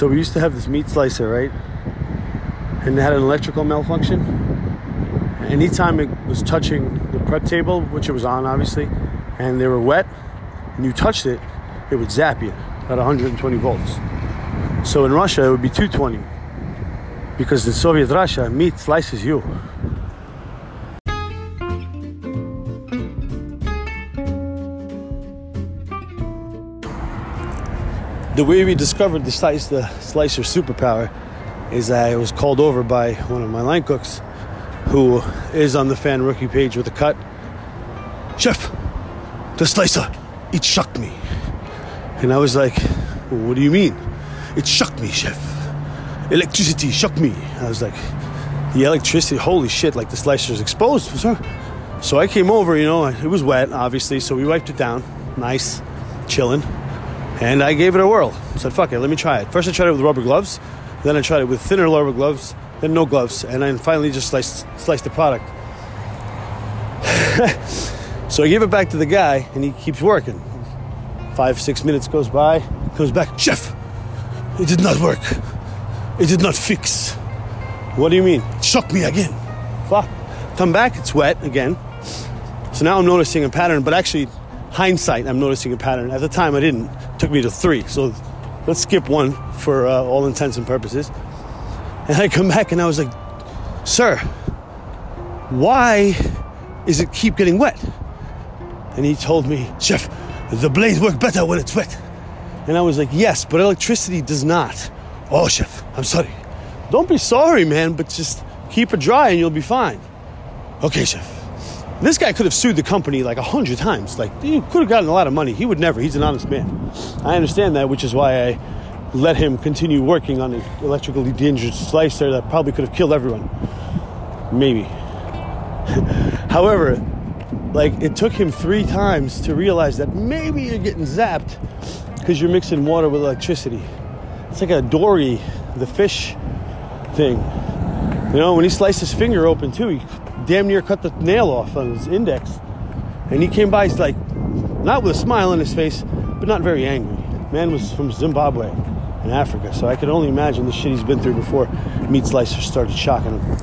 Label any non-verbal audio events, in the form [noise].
So we used to have this meat slicer, right? And it had an electrical malfunction. Anytime it was touching the prep table, which it was on obviously, and they were wet, and you touched it, it would zap you at 120 volts. So in Russia, it would be 220. Because in Soviet Russia, meat slices you. The way we discovered the slice the slicer superpower is I was called over by one of my line cooks who is on the fan rookie page with a cut. Chef, the slicer, it shocked me. And I was like, what do you mean? It shocked me, chef. Electricity shocked me. I was like, the electricity, holy shit, like the slicer is exposed. So I came over, you know, it was wet, obviously, so we wiped it down. Nice, chilling. And I gave it a whirl. I said, fuck it, let me try it. First, I tried it with rubber gloves. Then I tried it with thinner rubber gloves. Then no gloves. And then finally just sliced, sliced the product. [laughs] so I give it back to the guy, and he keeps working. Five, six minutes goes by. Comes back, Chef, it did not work. It did not fix. What do you mean? It shocked me again. Fuck. Come back, it's wet again. So now I'm noticing a pattern, but actually, hindsight, I'm noticing a pattern. At the time, I didn't. Took me to three. So let's skip one for uh, all intents and purposes. And I come back and I was like, Sir, why is it keep getting wet? And he told me, Chef, the blades work better when it's wet. And I was like, Yes, but electricity does not. Oh, Chef, I'm sorry. Don't be sorry, man, but just keep it dry and you'll be fine. Okay, Chef. This guy could have sued the company like a hundred times. Like, he could have gotten a lot of money. He would never. He's an honest man. I understand that, which is why I let him continue working on the electrically dangerous slicer that probably could have killed everyone. Maybe. [laughs] However, like, it took him three times to realize that maybe you're getting zapped because you're mixing water with electricity. It's like a dory, the fish thing. You know, when he sliced his finger open too, he damn near cut the nail off on his index. And he came by, he's like, not with a smile on his face, but not very angry. Man was from Zimbabwe in Africa, so I could only imagine the shit he's been through before meat slicers started shocking him.